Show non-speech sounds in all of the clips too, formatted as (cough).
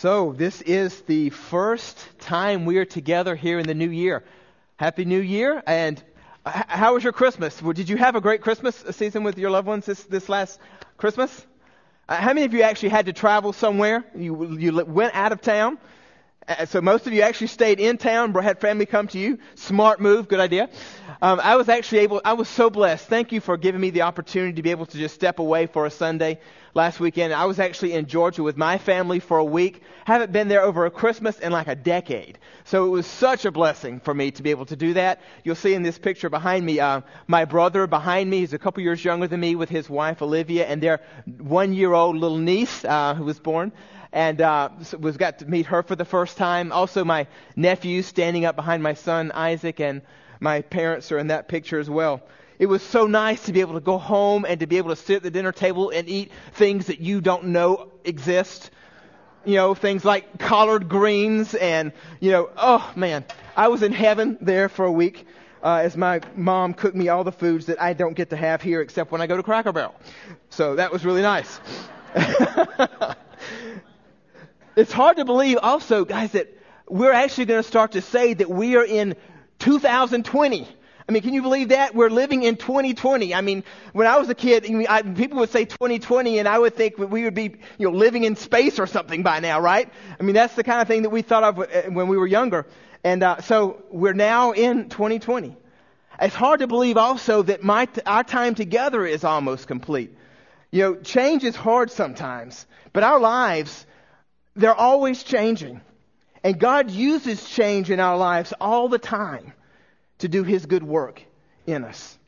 So, this is the first time we are together here in the new year. Happy New Year. And how was your Christmas? Did you have a great Christmas season with your loved ones this, this last Christmas? Uh, how many of you actually had to travel somewhere? You, you went out of town? Uh, so most of you actually stayed in town, had family come to you. Smart move, good idea. Um, I was actually able, I was so blessed. Thank you for giving me the opportunity to be able to just step away for a Sunday last weekend. I was actually in Georgia with my family for a week. Haven't been there over a Christmas in like a decade. So it was such a blessing for me to be able to do that. You'll see in this picture behind me, uh, my brother behind me, he's a couple years younger than me with his wife Olivia and their one year old little niece, uh, who was born and uh, was got to meet her for the first time. Also, my nephew standing up behind my son Isaac, and my parents are in that picture as well. It was so nice to be able to go home and to be able to sit at the dinner table and eat things that you don't know exist. You know, things like collard greens and, you know, oh man, I was in heaven there for a week. Uh, as my mom cooked me all the foods that I don't get to have here except when I go to Cracker Barrel. So that was really nice. (laughs) It's hard to believe also, guys, that we're actually going to start to say that we are in 2020. I mean, can you believe that? We're living in 2020. I mean, when I was a kid, I, people would say 2020 and I would think we would be, you know, living in space or something by now, right? I mean, that's the kind of thing that we thought of uh, when we were younger. And uh, so we're now in 2020. It's hard to believe also that my, our time together is almost complete. You know, change is hard sometimes, but our lives they're always changing. And God uses change in our lives all the time to do His good work in us.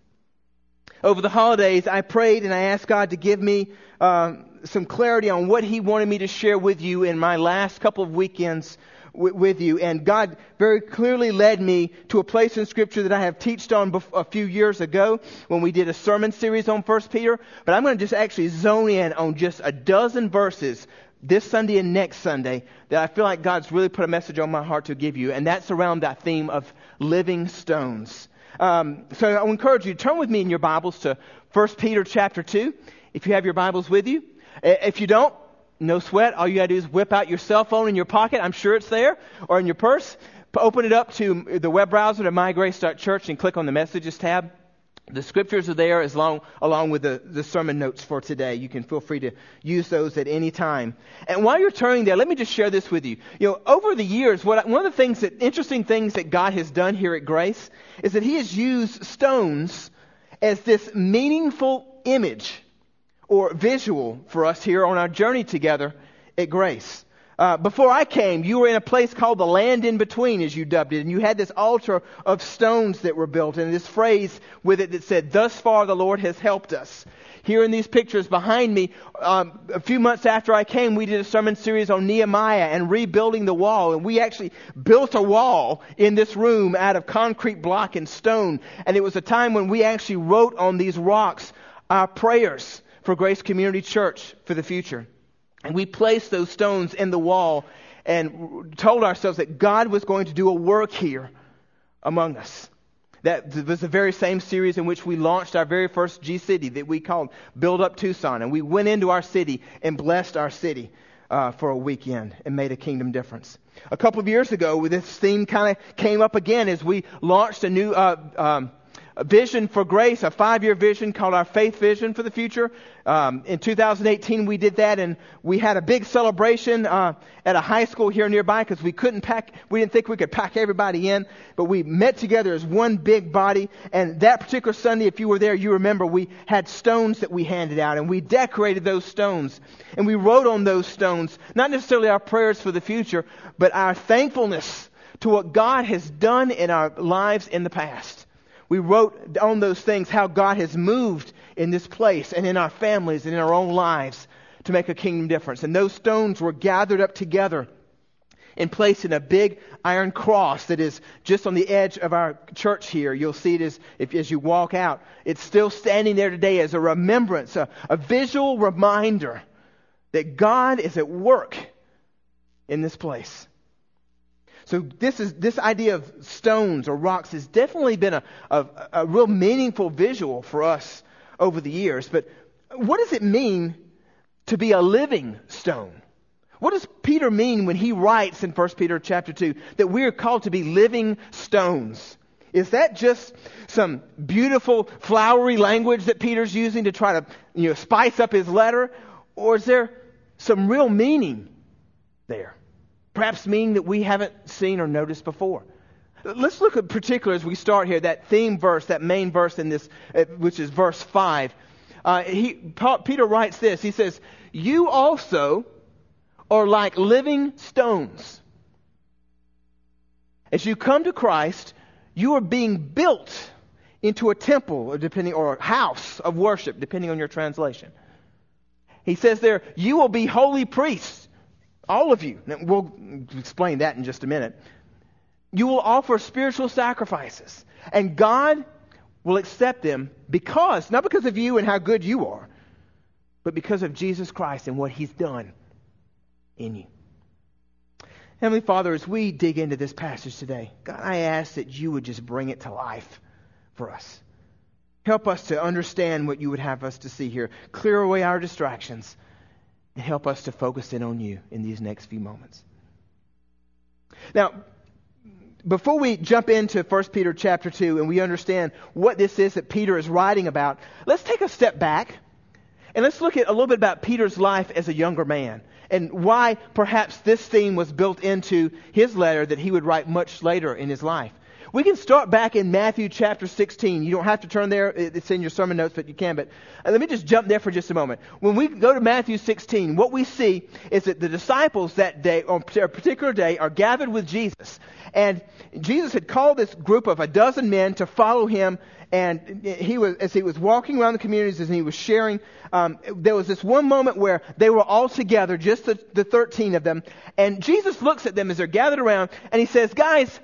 Over the holidays, I prayed and I asked God to give me um, some clarity on what He wanted me to share with you in my last couple of weekends w- with you. And God very clearly led me to a place in Scripture that I have teached on bef- a few years ago when we did a sermon series on First Peter. But I'm going to just actually zone in on just a dozen verses this Sunday and next Sunday that I feel like God's really put a message on my heart to give you, and that's around that theme of living stones. Um, so I encourage you to turn with me in your Bibles to 1 Peter chapter 2, if you have your Bibles with you. If you don't, no sweat. All you got to do is whip out your cell phone in your pocket. I'm sure it's there, or in your purse. Open it up to the web browser to mygrace.church and click on the Messages tab. The scriptures are there as long, along with the, the sermon notes for today. You can feel free to use those at any time. And while you're turning there, let me just share this with you. You know, over the years, what, one of the things that, interesting things that God has done here at Grace is that He has used stones as this meaningful image or visual for us here on our journey together at Grace. Uh, before I came, you were in a place called the land in between, as you dubbed it, and you had this altar of stones that were built, and this phrase with it that said, Thus far the Lord has helped us. Here in these pictures behind me, um, a few months after I came, we did a sermon series on Nehemiah and rebuilding the wall, and we actually built a wall in this room out of concrete block and stone, and it was a time when we actually wrote on these rocks our prayers for Grace Community Church for the future. And we placed those stones in the wall and told ourselves that God was going to do a work here among us. That was the very same series in which we launched our very first G City that we called Build Up Tucson. And we went into our city and blessed our city uh, for a weekend and made a kingdom difference. A couple of years ago, this theme kind of came up again as we launched a new uh, um, vision for grace, a five year vision called our faith vision for the future. Um, in 2018, we did that and we had a big celebration uh, at a high school here nearby because we couldn't pack, we didn't think we could pack everybody in, but we met together as one big body. And that particular Sunday, if you were there, you remember we had stones that we handed out and we decorated those stones. And we wrote on those stones, not necessarily our prayers for the future, but our thankfulness to what God has done in our lives in the past. We wrote on those things how God has moved in this place and in our families and in our own lives to make a kingdom difference. And those stones were gathered up together and placed in a big iron cross that is just on the edge of our church here. You'll see it as, if, as you walk out. It's still standing there today as a remembrance, a, a visual reminder that God is at work in this place. So this is this idea of stones or rocks has definitely been a, a, a real meaningful visual for us over the years. But what does it mean to be a living stone? What does Peter mean when he writes in 1 Peter chapter 2 that we are called to be living stones? Is that just some beautiful flowery language that Peter's using to try to you know, spice up his letter? Or is there some real meaning there? Perhaps meaning that we haven't seen or noticed before. Let's look at particular as we start here that theme verse, that main verse in this, uh, which is verse 5. Uh, he, Peter writes this. He says, You also are like living stones. As you come to Christ, you are being built into a temple, or depending, or a house of worship, depending on your translation. He says there, you will be holy priests, all of you. We'll explain that in just a minute. You will offer spiritual sacrifices, and God will accept them because, not because of you and how good you are, but because of Jesus Christ and what He's done in you. Heavenly Father, as we dig into this passage today, God, I ask that you would just bring it to life for us. Help us to understand what you would have us to see here. Clear away our distractions and help us to focus in on you in these next few moments. Now, before we jump into 1 Peter chapter 2 and we understand what this is that Peter is writing about, let's take a step back and let's look at a little bit about Peter's life as a younger man and why perhaps this theme was built into his letter that he would write much later in his life. We can start back in Matthew chapter 16. You don't have to turn there. It's in your sermon notes, but you can. But uh, let me just jump there for just a moment. When we go to Matthew 16, what we see is that the disciples that day, on a particular day, are gathered with Jesus. And Jesus had called this group of a dozen men to follow him and he was, as he was walking around the communities and he was sharing, um, there was this one moment where they were all together, just the, the 13 of them. And Jesus looks at them as they're gathered around and he says, guys,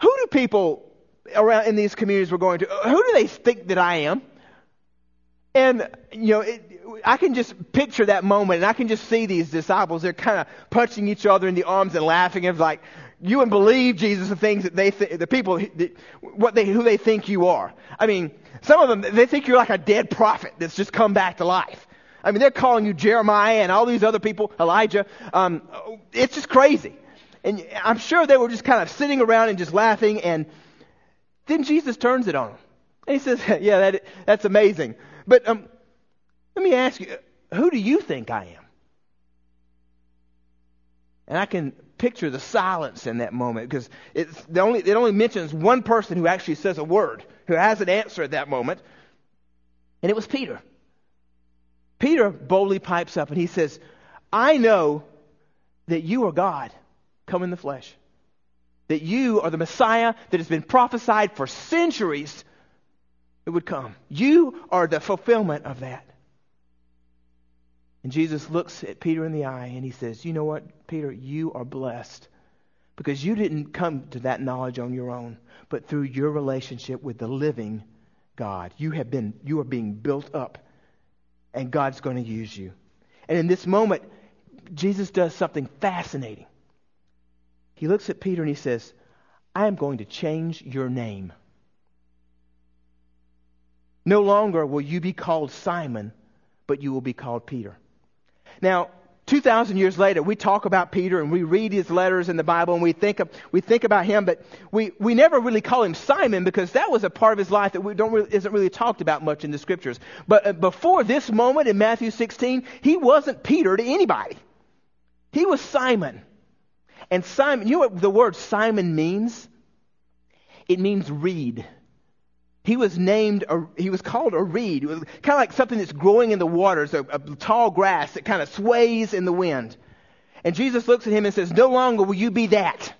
who do people around in these communities we're going to, who do they think that I am? And, you know, it, I can just picture that moment and I can just see these disciples. They're kind of punching each other in the arms and laughing. It's like, you wouldn't believe Jesus the things that they th- the people what they who they think you are. I mean, some of them they think you're like a dead prophet that's just come back to life. I mean, they're calling you Jeremiah and all these other people, Elijah. Um, it's just crazy. And I'm sure they were just kind of sitting around and just laughing. And then Jesus turns it on them. And he says, (laughs) Yeah, that, that's amazing. But um, let me ask you, who do you think I am? And I can picture the silence in that moment because it's the only, it only mentions one person who actually says a word, who has an answer at that moment. And it was Peter. Peter boldly pipes up and he says, I know that you are God come in the flesh. That you are the Messiah that has been prophesied for centuries it would come. You are the fulfillment of that. And Jesus looks at Peter in the eye and he says, You know what, Peter? You are blessed because you didn't come to that knowledge on your own, but through your relationship with the living God. You have been, you are being built up, and God's going to use you. And in this moment, Jesus does something fascinating. He looks at Peter and he says, I am going to change your name. No longer will you be called Simon, but you will be called Peter. Now, 2,000 years later, we talk about Peter and we read his letters in the Bible and we think, of, we think about him, but we, we never really call him Simon because that was a part of his life that we don't really, isn't really talked about much in the scriptures. But uh, before this moment in Matthew 16, he wasn't Peter to anybody. He was Simon. And Simon, you know what the word Simon means? It means reed. He was named, a, he was called a reed. It was kind of like something that's growing in the waters, a, a tall grass that kind of sways in the wind. And Jesus looks at him and says, No longer will you be that.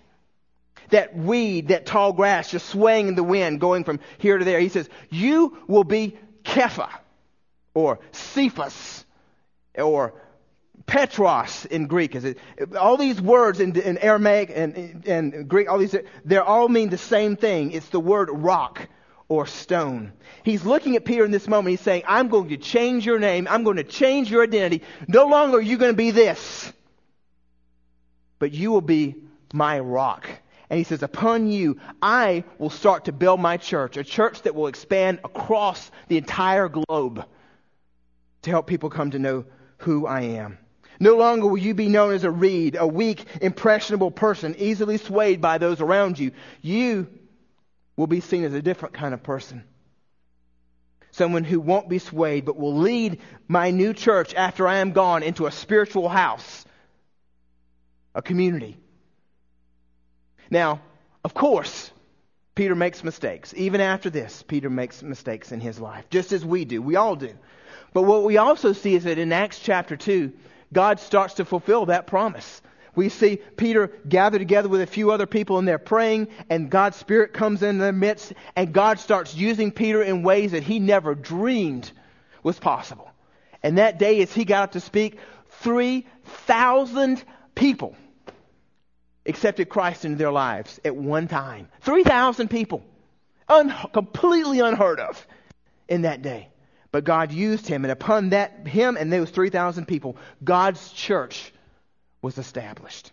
That weed, that tall grass just swaying in the wind, going from here to there. He says, You will be Kepha, or Cephas, or Petros in Greek. Is it, all these words in, in Aramaic and, and Greek, all these, they all mean the same thing. It's the word rock or stone. He's looking at Peter in this moment. He's saying, I'm going to change your name. I'm going to change your identity. No longer are you going to be this, but you will be my rock. And he says, Upon you, I will start to build my church, a church that will expand across the entire globe to help people come to know who I am. No longer will you be known as a reed, a weak, impressionable person, easily swayed by those around you. You will be seen as a different kind of person. Someone who won't be swayed, but will lead my new church after I am gone into a spiritual house, a community. Now, of course, Peter makes mistakes. Even after this, Peter makes mistakes in his life, just as we do. We all do. But what we also see is that in Acts chapter 2, God starts to fulfill that promise. We see Peter gather together with a few other people and they're praying, and God's Spirit comes in their midst, and God starts using Peter in ways that he never dreamed was possible. And that day, as he got up to speak, 3,000 people accepted Christ into their lives at one time. 3,000 people. Un- completely unheard of in that day. But God used him, and upon that, him and those 3,000 people, God's church was established.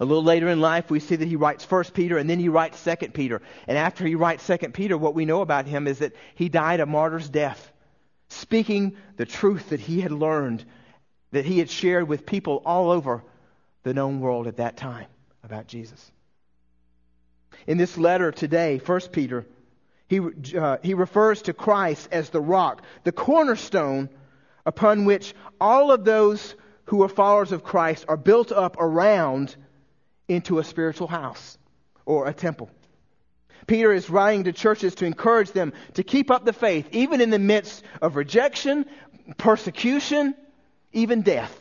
A little later in life, we see that he writes First Peter, and then he writes Second Peter. And after he writes Second Peter, what we know about him is that he died a martyr's death, speaking the truth that he had learned, that he had shared with people all over the known world at that time about Jesus. In this letter today, First Peter, he, uh, he refers to Christ as the rock, the cornerstone upon which all of those who are followers of Christ are built up around into a spiritual house or a temple. Peter is writing to churches to encourage them to keep up the faith, even in the midst of rejection, persecution, even death.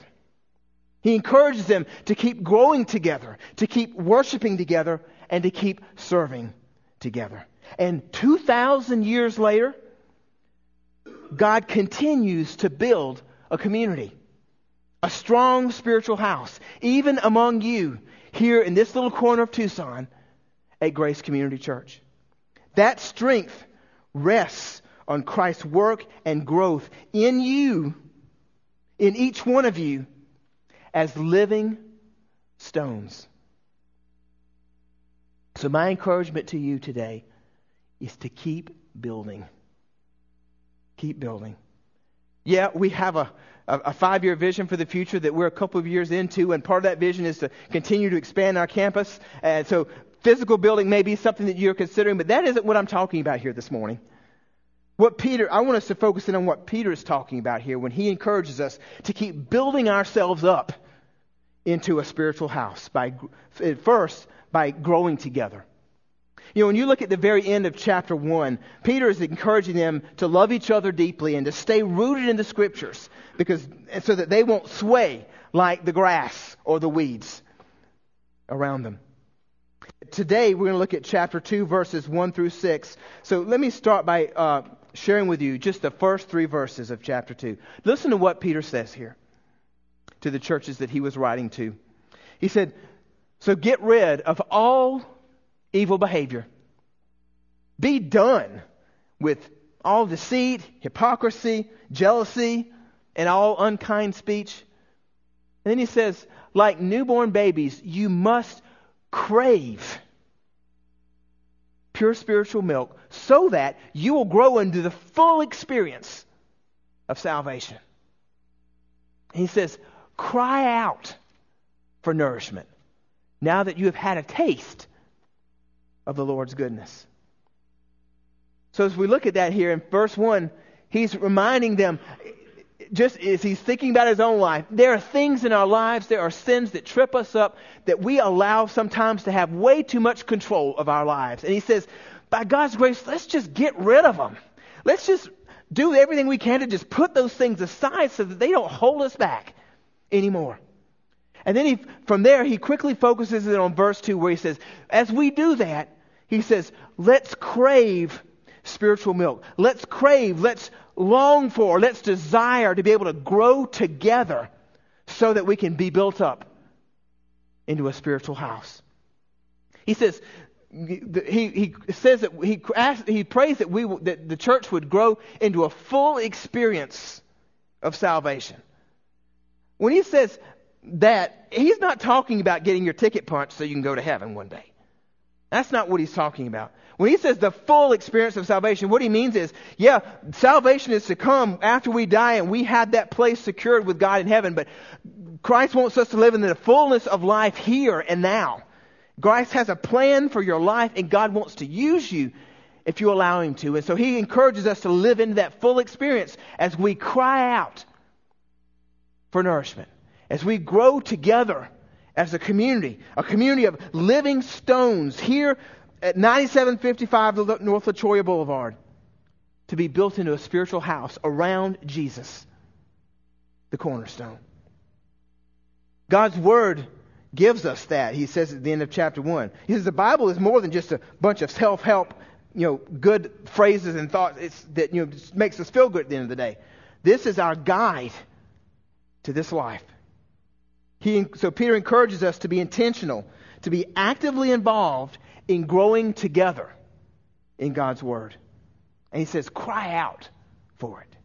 He encourages them to keep growing together, to keep worshiping together, and to keep serving together. And 2,000 years later, God continues to build a community, a strong spiritual house, even among you here in this little corner of Tucson at Grace Community Church. That strength rests on Christ's work and growth in you, in each one of you, as living stones. So, my encouragement to you today is to keep building. Keep building. Yeah, we have a, a, five year vision for the future that we're a couple of years into, and part of that vision is to continue to expand our campus. And so, physical building may be something that you're considering, but that isn't what I'm talking about here this morning. What Peter, I want us to focus in on what Peter is talking about here when he encourages us to keep building ourselves up into a spiritual house by, first, by growing together. You know, when you look at the very end of chapter 1, Peter is encouraging them to love each other deeply and to stay rooted in the scriptures because, so that they won't sway like the grass or the weeds around them. Today, we're going to look at chapter 2, verses 1 through 6. So let me start by uh, sharing with you just the first three verses of chapter 2. Listen to what Peter says here to the churches that he was writing to. He said, So get rid of all evil behavior. Be done with all deceit, hypocrisy, jealousy, and all unkind speech. And then he says, like newborn babies, you must crave pure spiritual milk so that you will grow into the full experience of salvation. He says, cry out for nourishment now that you have had a taste of the Lord's goodness. So as we look at that here in verse 1, he's reminding them, just as he's thinking about his own life, there are things in our lives, there are sins that trip us up that we allow sometimes to have way too much control of our lives. And he says, by God's grace, let's just get rid of them. Let's just do everything we can to just put those things aside so that they don't hold us back anymore. And then he, from there, he quickly focuses it on verse 2 where he says, as we do that, he says, let's crave spiritual milk. Let's crave, let's long for, let's desire to be able to grow together so that we can be built up into a spiritual house. He says, he, he says that he, asks, he prays that, we, that the church would grow into a full experience of salvation. When he says that, he's not talking about getting your ticket punched so you can go to heaven one day. That's not what he's talking about. When he says the full experience of salvation, what he means is, yeah, salvation is to come after we die and we have that place secured with God in heaven, but Christ wants us to live in the fullness of life here and now. Christ has a plan for your life and God wants to use you if you allow him to. And so he encourages us to live into that full experience as we cry out for nourishment, as we grow together as a community, a community of living stones here at 9755 North La Cholla Boulevard to be built into a spiritual house around Jesus, the cornerstone. God's Word gives us that. He says at the end of chapter 1. He says the Bible is more than just a bunch of self help, you know, good phrases and thoughts it's, that you know, makes us feel good at the end of the day. This is our guide to this life. He, so Peter encourages us to be intentional, to be actively involved in growing together in God's Word. And he says, cry out for it.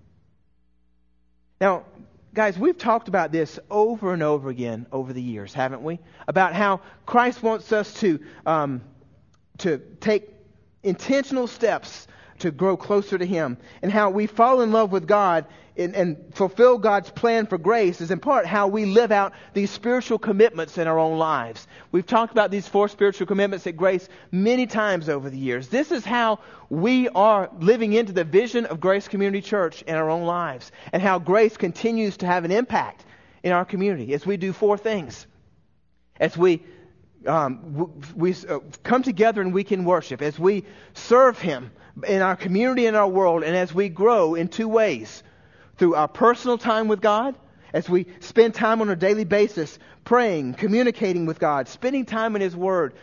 Now, guys, we've talked about this over and over again over the years, haven't we? About how Christ wants us to, um, to take intentional steps to grow closer to Him, and how we fall in love with God and, and, fulfill God's plan for grace is in part how we live out these spiritual commitments in our own lives. We've talked about these four spiritual commitments at Grace many times over the years. This is how we are living into the vision of Grace Community Church in our own lives, and how grace continues to have an impact in our community as we do four things. As we um, we uh, come together and we can worship, as we serve Him in our community and our world, and as we grow in two ways through our personal time with God, as we spend time on a daily basis praying, communicating with God, spending time in His Word,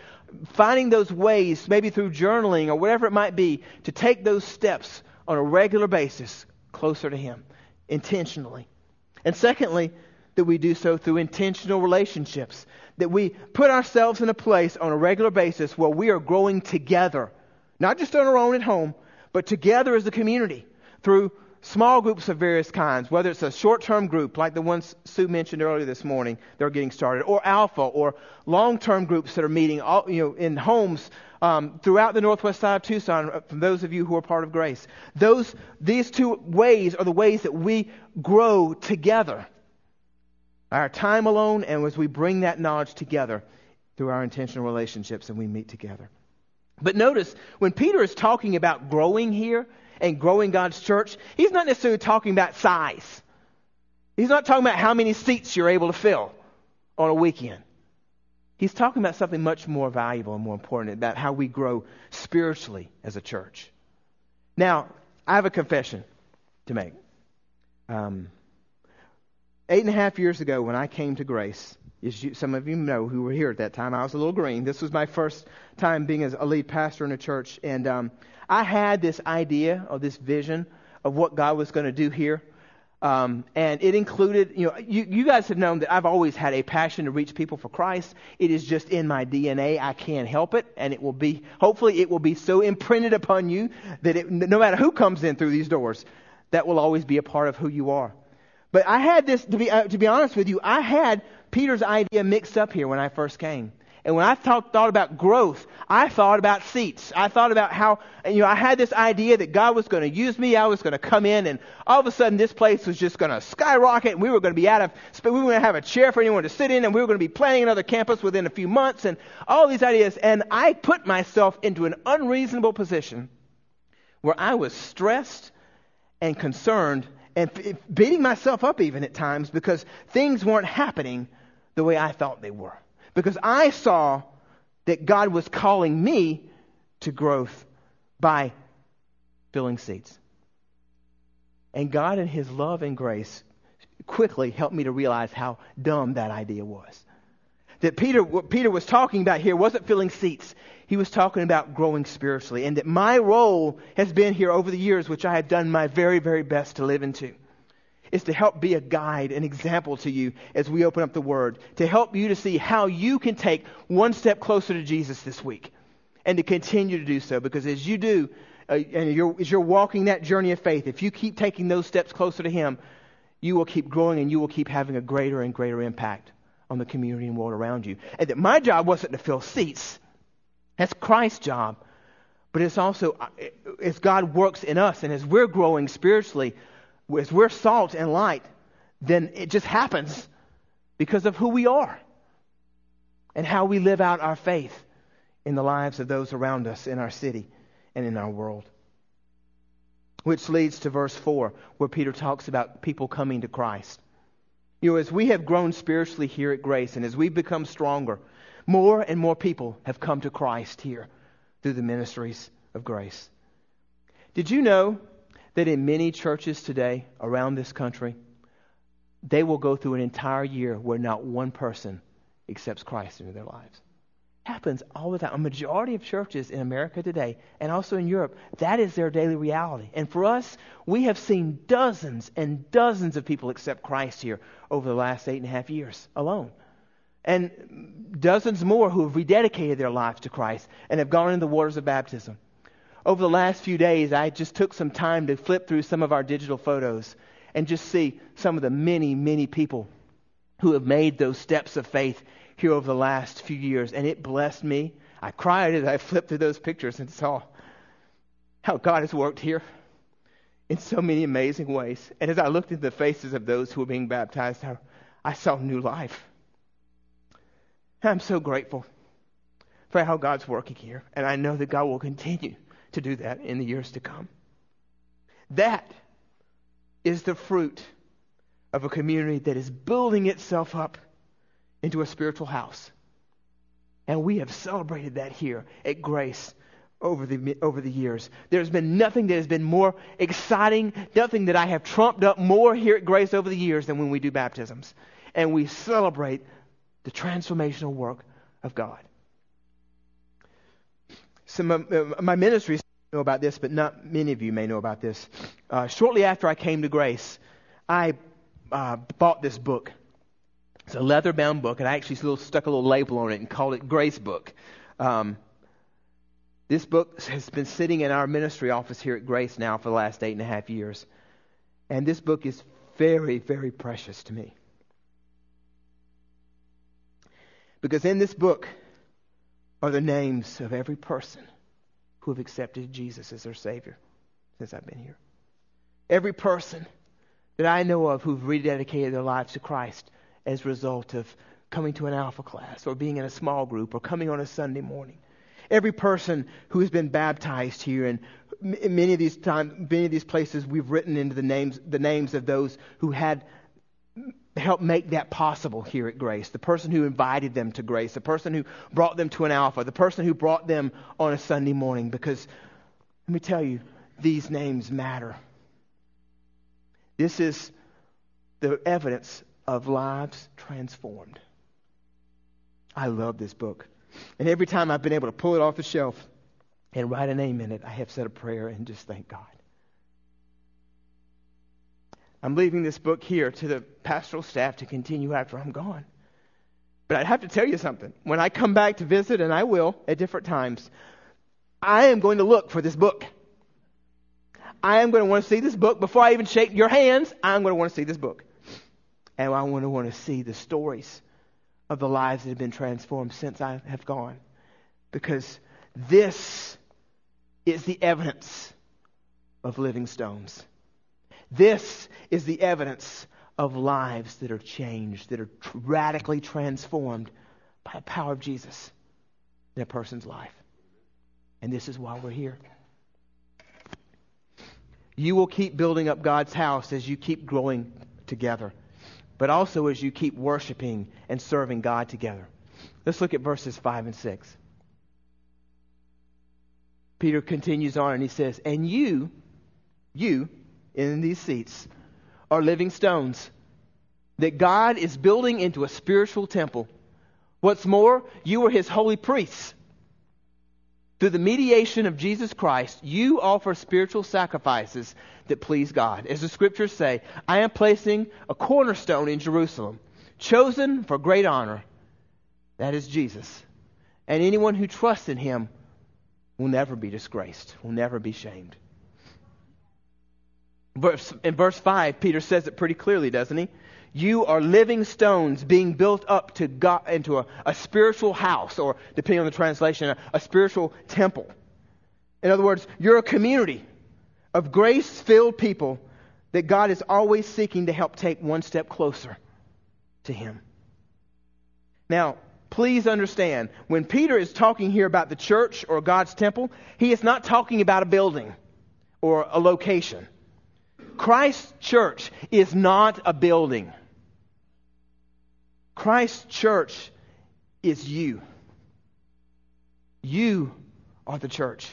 finding those ways, maybe through journaling or whatever it might be, to take those steps on a regular basis closer to Him, intentionally. And secondly, that we do so through intentional relationships, that we put ourselves in a place on a regular basis where we are growing together, not just on our own at home, but together as a community through small groups of various kinds, whether it's a short term group like the ones Sue mentioned earlier this morning that are getting started, or alpha, or long term groups that are meeting all, you know, in homes um, throughout the northwest side of Tucson, uh, from those of you who are part of Grace. Those, these two ways are the ways that we grow together. Our time alone, and as we bring that knowledge together through our intentional relationships and we meet together. But notice, when Peter is talking about growing here, and growing God's church, he's not necessarily talking about size. He's not talking about how many seats you're able to fill on a weekend. He's talking about something much more valuable and more important about how we grow spiritually as a church. Now, I have a confession to make. Um, eight and a half years ago, when I came to Grace, as you, some of you know who were here at that time, I was a little green. This was my first time being as a lead pastor in a church, and um, I had this idea or this vision of what God was going to do here. Um, and it included, you know, you, you guys have known that I've always had a passion to reach people for Christ. It is just in my DNA. I can't help it. And it will be, hopefully, it will be so imprinted upon you that it, no matter who comes in through these doors, that will always be a part of who you are. But I had this, to be, uh, to be honest with you, I had Peter's idea mixed up here when I first came. And when I thought, thought about growth, I thought about seats. I thought about how, you know, I had this idea that God was going to use me. I was going to come in, and all of a sudden, this place was just going to skyrocket, and we were going to be out of, we were going to have a chair for anyone to sit in, and we were going to be planning another campus within a few months, and all these ideas. And I put myself into an unreasonable position where I was stressed and concerned and beating myself up even at times because things weren't happening the way I thought they were because I saw that God was calling me to growth by filling seats. And God, in His love and grace, quickly helped me to realize how dumb that idea was. That Peter, what Peter was talking about here wasn't filling seats. He was talking about growing spiritually. And that my role has been here over the years, which I have done my very, very best to live into is to help be a guide, an example to you as we open up the Word, to help you to see how you can take one step closer to Jesus this week and to continue to do so. Because as you do, uh, and you're, as you're walking that journey of faith, if you keep taking those steps closer to Him, you will keep growing and you will keep having a greater and greater impact on the community and world around you. And that my job wasn't to fill seats. That's Christ's job. But it's also, uh, as God works in us and as we're growing spiritually, as we're salt and light, then it just happens because of who we are and how we live out our faith in the lives of those around us in our city and in our world. Which leads to verse 4, where Peter talks about people coming to Christ. You know, as we have grown spiritually here at Grace and as we've become stronger, more and more people have come to Christ here through the ministries of grace. Did you know that in many churches today around this country, they will go through an entire year where not one person accepts Christ into their lives? happens all the time. A majority of churches in America today and also in Europe, that is their daily reality. And for us, we have seen dozens and dozens of people accept Christ here over the last eight and a half years alone. And dozens more who have rededicated their lives to Christ and have gone into the waters of baptism. Over the last few days, I just took some time to flip through some of our digital photos and just see some of the many, many people who have made those steps of faith here over the last few years, and it blessed me. I cried as I (laughs) flipped through those pictures and saw how God has worked here in so many amazing ways. And as I looked into the faces of those who were being baptized, I saw new life. And I'm so grateful for how God's working here, and I know that God will continue to do that in the years to come. That is the fruit of a community that is building itself up into a spiritual house. And we have celebrated that here at Grace over the, over the years. There's been nothing that has been more exciting, nothing that I have trumped up more here at Grace over the years than when we do baptisms. And we celebrate the transformational work of God. Some of uh, my ministries know about this, but not many of you may know about this. Uh, shortly after I came to Grace, I uh, bought this book it's a leather bound book, and I actually stuck a little label on it and called it Grace Book. Um, this book has been sitting in our ministry office here at Grace now for the last eight and a half years. And this book is very, very precious to me. Because in this book are the names of every person who have accepted Jesus as their Savior since I've been here. Every person that I know of who've rededicated their lives to Christ as a result of coming to an alpha class or being in a small group or coming on a Sunday morning. Every person who has been baptized here, and many of these times, many of these places, we've written into the names, the names of those who had helped make that possible here at Grace. The person who invited them to Grace, the person who brought them to an alpha, the person who brought them on a Sunday morning. Because let me tell you, these names matter. This is the evidence of lives transformed. I love this book. And every time I've been able to pull it off the shelf and write a name in it, I have said a prayer and just thank God. I'm leaving this book here to the pastoral staff to continue after I'm gone. But I'd have to tell you something. When I come back to visit, and I will at different times, I am going to look for this book. I am going to want to see this book. Before I even shake your hands, I'm going to want to see this book. And I want to want to see the stories of the lives that have been transformed since I have gone. Because this is the evidence of living stones. This is the evidence of lives that are changed, that are radically transformed by the power of Jesus in a person's life. And this is why we're here. You will keep building up God's house as you keep growing together but also as you keep worshiping and serving God together. Let's look at verses 5 and 6. Peter continues on and he says, And you, you in these seats, are living stones that God is building into a spiritual temple. What's more, you are his holy priests. Through the mediation of Jesus Christ, you offer spiritual sacrifices that please God. As the scriptures say, I am placing a cornerstone in Jerusalem, chosen for great honor. That is Jesus. And anyone who trusts in him will never be disgraced, will never be shamed. Verse, in verse 5, Peter says it pretty clearly, doesn't he? You are living stones being built up to God, into a, a spiritual house, or depending on the translation, a, a spiritual temple. In other words, you're a community of grace filled people that God is always seeking to help take one step closer to Him. Now, please understand, when Peter is talking here about the church or God's temple, he is not talking about a building or a location. Christ's church is not a building. Christ's church is you. You are the church.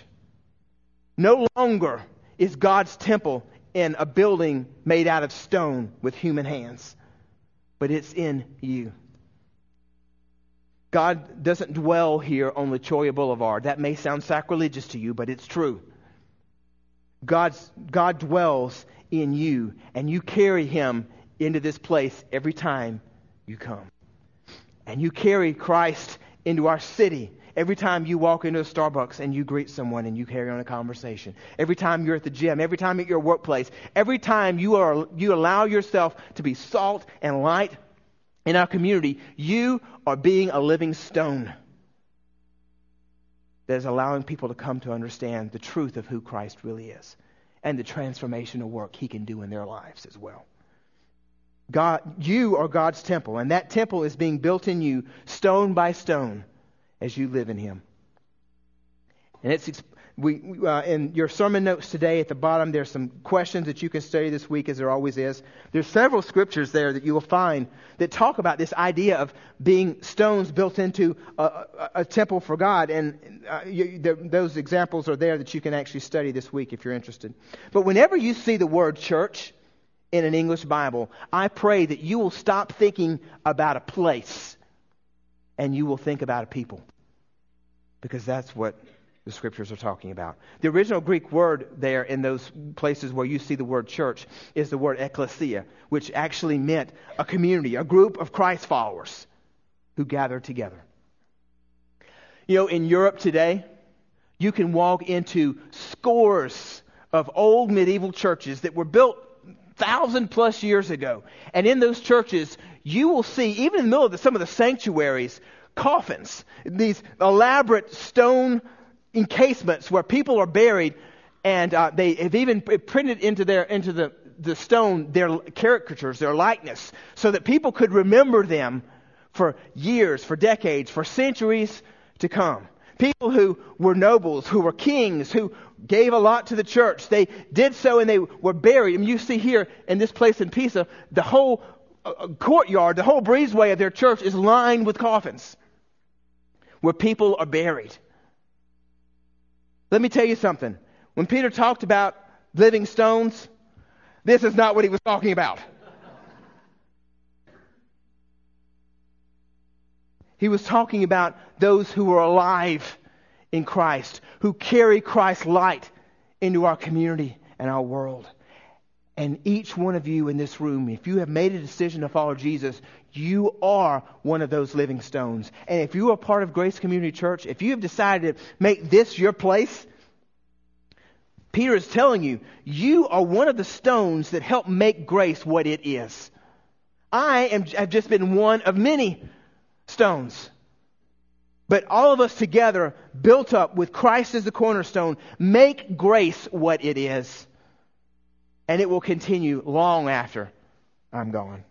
No longer is God's temple in a building made out of stone with human hands, but it's in you. God doesn't dwell here on La Cholla Boulevard. That may sound sacrilegious to you, but it's true. God's, God dwells in you, and you carry him into this place every time you come. And you carry Christ into our city every time you walk into a Starbucks and you greet someone and you carry on a conversation. Every time you're at the gym, every time at your workplace, every time you, are, you allow yourself to be salt and light in our community, you are being a living stone that is allowing people to come to understand the truth of who Christ really is and the transformational work he can do in their lives as well. God, you are God's temple, and that temple is being built in you stone by stone as you live in him. And it's we, uh, in your sermon notes today at the bottom, there's some questions that you can study this week, as there always is. There's several scriptures there that you will find that talk about this idea of being stones built into a, a, a temple for God, and uh, you, the, those examples are there that you can actually study this week if you're interested. But whenever you see the word church in an English Bible, I pray that you will stop thinking about a place and you will think about a people, because that's what the scriptures are talking about. The original Greek word there in those places where you see the word church is the word ecclesia, which actually meant a community, a group of Christ followers who gather together. You know, in Europe today, you can walk into scores of old medieval churches that were built thousand plus years ago. And in those churches, you will see, even in the middle of the, some of the sanctuaries, coffins, these elaborate stone encasements where people are buried, and uh, they have even printed into their into the the stone their caricatures, their likeness, so that people could remember them for years, for decades, for centuries to come. People who were nobles, who were kings, who gave a lot to the church. They did so and they were buried. Mean, you see here in this place in Pisa, the whole uh, uh courtyard, the whole breezeway of their church is lined with coffins where people are buried. Let me tell you something. When Peter talked about living stones, this is not what he was talking about. He was talking about those who are alive in Christ, who carry Christ's light into our community and our world. And each one of you in this room, if you have made a decision to follow Jesus, you are one of those living stones. And if you are part of Grace Community Church, if you have decided to make this your place, Peter is telling you, you are one of the stones that help make grace what it is. I am, have just been one of many stones. But all of us together, built up with Christ as the cornerstone, make grace what it is. And it will continue long after I'm gone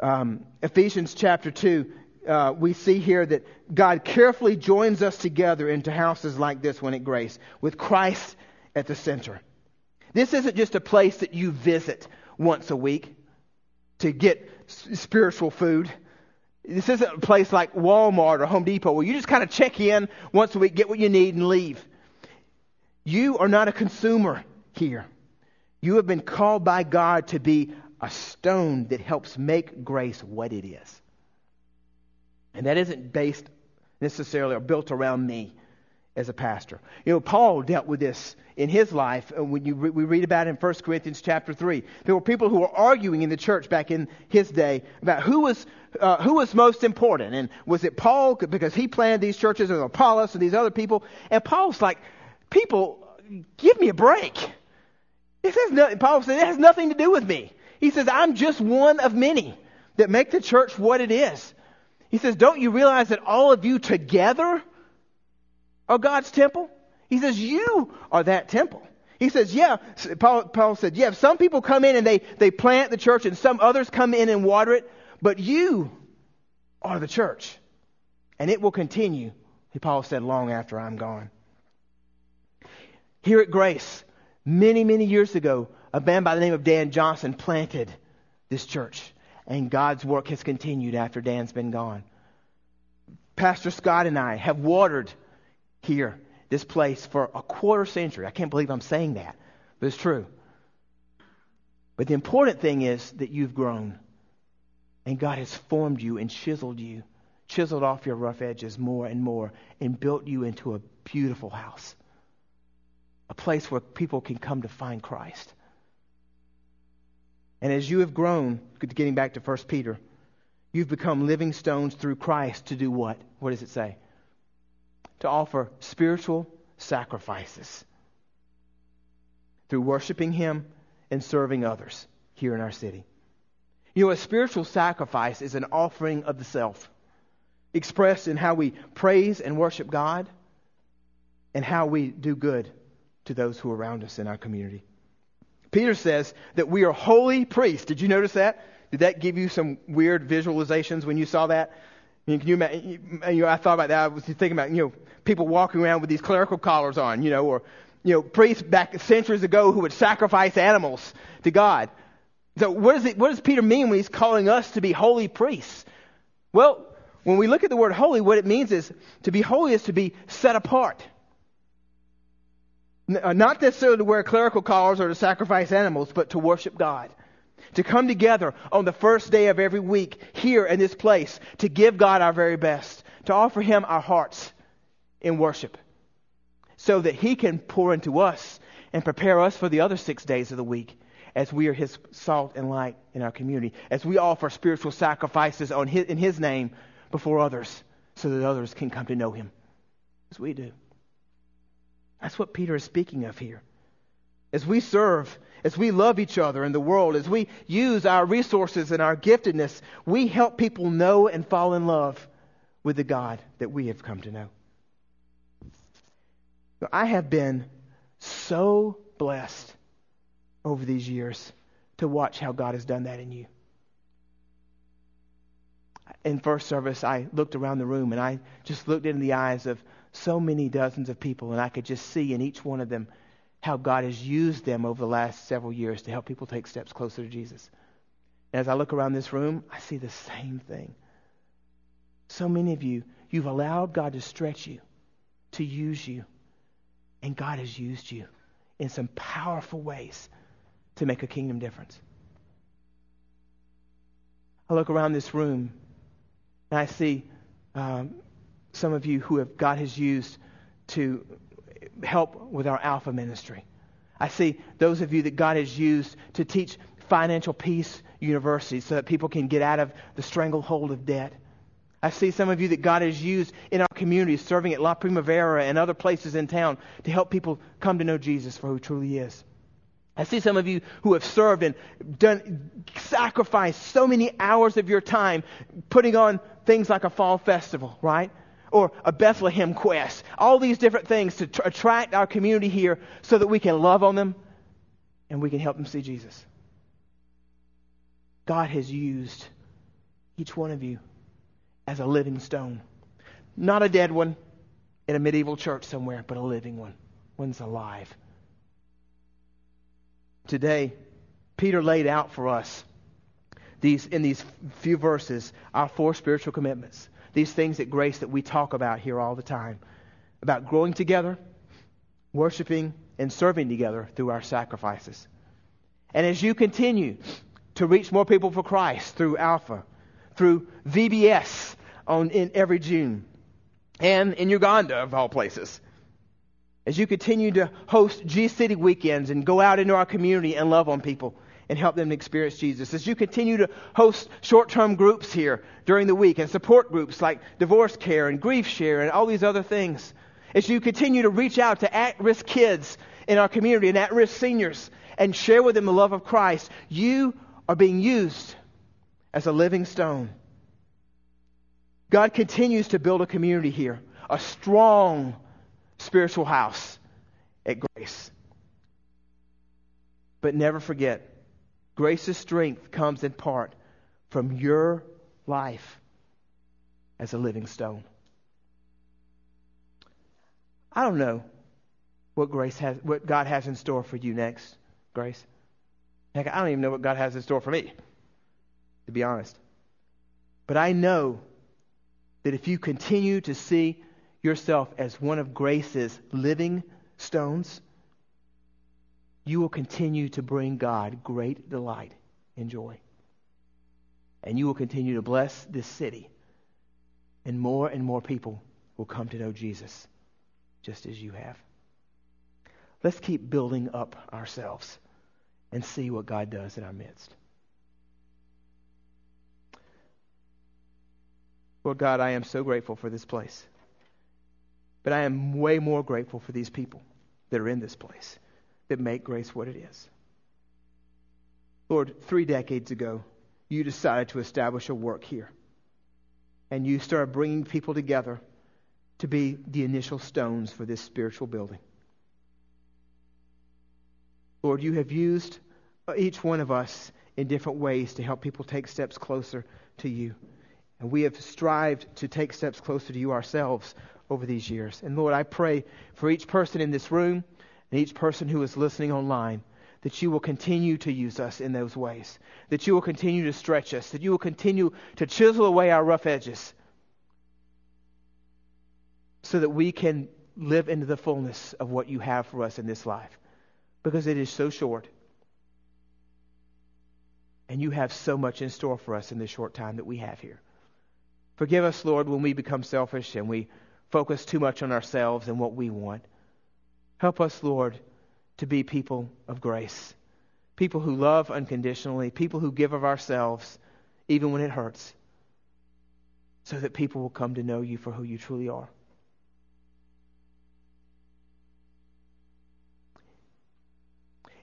um, Ephesians chapter 2, uh, we see here that God carefully joins us together into houses like this one at Grace, with Christ at the center. This isn't just a place that you visit once a week to get spiritual food. This isn't a place like Walmart or Home Depot where you just kind of check in once a week, get what you need, and leave. You are not a consumer here. You have been called by God to be a stone that helps make grace what it is. And that isn't based necessarily or built around me as a pastor. You know, Paul dealt with this in his life uh, when you re- we read about it in 1 Corinthians chapter 3. There were people who were arguing in the church back in his day about who was, uh, who was most important. And was it Paul because he planted these churches or Apollos or these other people? And Paul's like, people, give me a break. It says nothing, Paul says it has nothing to do with me. He says, I'm just one of many that make the church what it is. He says, Don't you realize that all of you together are God's temple? He says, You are that temple. He says, Yeah, Paul, Paul said, Yeah, some people come in and they, they plant the church, and some others come in and water it, but you are the church. And it will continue, Paul said, long after I'm gone. Here at Grace, many, many years ago, a man by the name of Dan Johnson planted this church. And God's work has continued after Dan's been gone. Pastor Scott and I have watered here, this place, for a quarter century. I can't believe I'm saying that, but it's true. But the important thing is that you've grown. And God has formed you and chiseled you, chiseled off your rough edges more and more, and built you into a beautiful house. A place where people can come to find Christ. And as you have grown, getting back to 1 Peter, you've become living stones through Christ to do what? What does it say? To offer spiritual sacrifices through worshiping Him and serving others here in our city. You know, a spiritual sacrifice is an offering of the self, expressed in how we praise and worship God and how we do good to those who are around us in our community. Peter says that we are holy priests. Did you notice that? Did that give you some weird visualizations when you saw that? I mean, can you imagine? You know, I thought about that. I was thinking about you know people walking around with these clerical collars on, you know, or you know priests back centuries ago who would sacrifice animals to God. So what does it? What does Peter mean when he's calling us to be holy priests? Well, when we look at the word holy, what it means is to be holy is to be set apart. Uh, not necessarily to wear clerical collars or to sacrifice animals, but to worship God. To come together on the first day of every week here in this place to give God our very best, to offer Him our hearts in worship, so that He can pour into us and prepare us for the other six days of the week as we are His salt and light in our community, as we offer spiritual sacrifices his, in His name before others, so that others can come to know Him as we do. That's what Peter is speaking of here. As we serve, as we love each other in the world, as we use our resources and our giftedness, we help people know and fall in love with the God that we have come to know. I have been so blessed over these years to watch how God has done that in you. In first service, I looked around the room and I just looked into the eyes of so many dozens of people, and I could just see in each one of them how God has used them over the last several years to help people take steps closer to Jesus. And as I look around this room, I see the same thing. So many of you, you've allowed God to stretch you, to use you, and God has used you in some powerful ways to make a kingdom difference. I look around this room and I see um, some of you who have, God has used to help with our Alpha ministry. I see those of you that God has used to teach financial peace universities so that people can get out of the stranglehold of debt. I see some of you that God has used in our community, serving at La Primavera and other places in town to help people come to know Jesus for who he truly is. I see some of you who have served and done, sacrificed so many hours of your time putting on things like a fall festival, right? Or a Bethlehem quest. All these different things to tr- attract our community here so that we can love on them and we can help them see Jesus. God has used each one of you as a living stone. Not a dead one in a medieval church somewhere, but a living one. One's alive. Today, Peter laid out for us these, in these few verses our four spiritual commitments these things at Grace that we talk about here all the time about growing together, worshiping, and serving together through our sacrifices. And as you continue to reach more people for Christ through Alpha, through VBS on, in every June, and in Uganda, of all places, as you continue to host G City weekends and go out into our community and love on people, and help them experience Jesus. As you continue to host short term groups here during the week and support groups like divorce care and grief share and all these other things, as you continue to reach out to at risk kids in our community and at risk seniors, and share with them the love of Christ, you are being used as a living stone. God continues to build a community here, a strong spiritual house at Grace. But never forget, Grace's strength comes in part from your life as a living stone. I don't know what grace has, what God has in store for you next, Grace. Heck, I don't even know what God has in store for me, to be honest. But I know that if you continue to see yourself as one of Grace's living stones, you will continue to bring God great delight and joy. And you will continue to bless this city. And more and more people will come to know Jesus just as you have. Let's keep building up ourselves and see what God does in our midst. Lord God, I am so grateful for this place. But I am way more grateful for these people that are in this place that make grace what it is. Lord, three decades ago, you decided to establish a work here. And you started bringing people together to be the initial stones for this spiritual building. Lord, you have used each one of us in different ways to help people take steps closer to you. And we have strived to take steps closer to you ourselves over these years. And Lord, I pray for each person in this room and each person who is listening online that you will continue to use us in those ways, that you will continue to stretch us, that you will continue to chisel away our rough edges so that we can live into the fullness of what you have for us in this life because it is so short. And you have so much in store for us in the short time that we have here. Forgive us, Lord, when we become selfish and we focus too much on ourselves and what we want. Help us, Lord, to be people of grace, people who love unconditionally, people who give of ourselves even when it hurts, so that people will come to know you for who you truly are.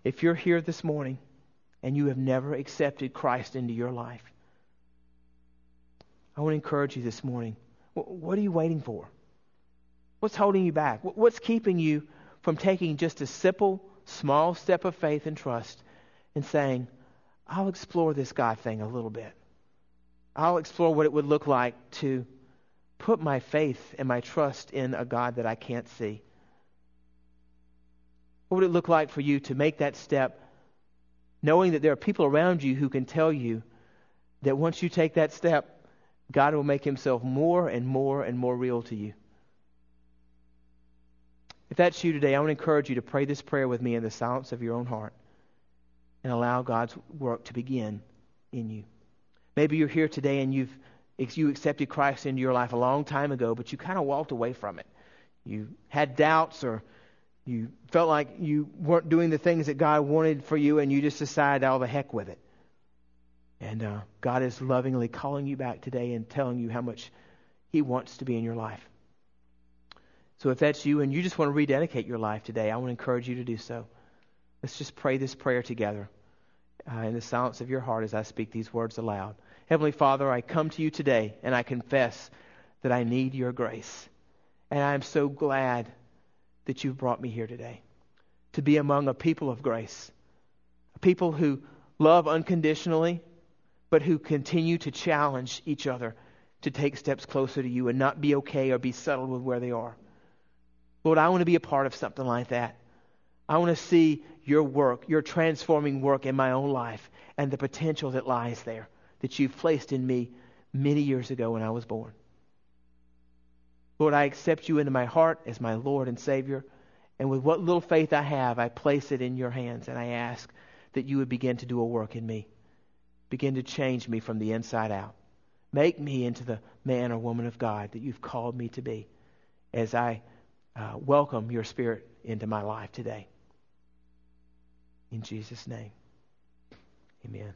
If you're here this morning and you have never accepted Christ into your life, I want to encourage you this morning. What are you waiting for? What's holding you back? What's keeping you from taking just a simple, small step of faith and trust and saying, I'll explore this God thing a little bit? I'll explore what it would look like to put my faith and my trust in a God that I can't see. What would it look like for you to make that step, knowing that there are people around you who can tell you that once you take that step, God will make himself more and more and more real to you? If that's you today, I want to encourage you to pray this prayer with me in the silence of your own heart and allow God's work to begin in you. Maybe you're here today and you've you accepted Christ into your life a long time ago, but you kind of walked away from it. You had doubts or you felt like you weren't doing the things that God wanted for you, and you just decided, all the heck with it. And uh, God is lovingly calling you back today and telling you how much He wants to be in your life. So if that's you and you just want to rededicate your life today, I want to encourage you to do so. Let's just pray this prayer together uh, in the silence of your heart as I speak these words aloud. Heavenly Father, I come to you today and I confess that I need your grace. And I am so glad that you've brought me here today to be among a people of grace, a people who love unconditionally, but who continue to challenge each other to take steps closer to you and not be okay or be settled with where they are. Lord, I want to be a part of something like that. I want to see your work, your transforming work in my own life, and the potential that lies there that you've placed in me many years ago when I was born. Lord, I accept you into my heart as my Lord and Savior. And with what little faith I have, I place it in your hands and I ask that you would begin to do a work in me. Begin to change me from the inside out. Make me into the man or woman of God that you've called me to be as I uh, welcome your Spirit into my life today. In Jesus' name, amen.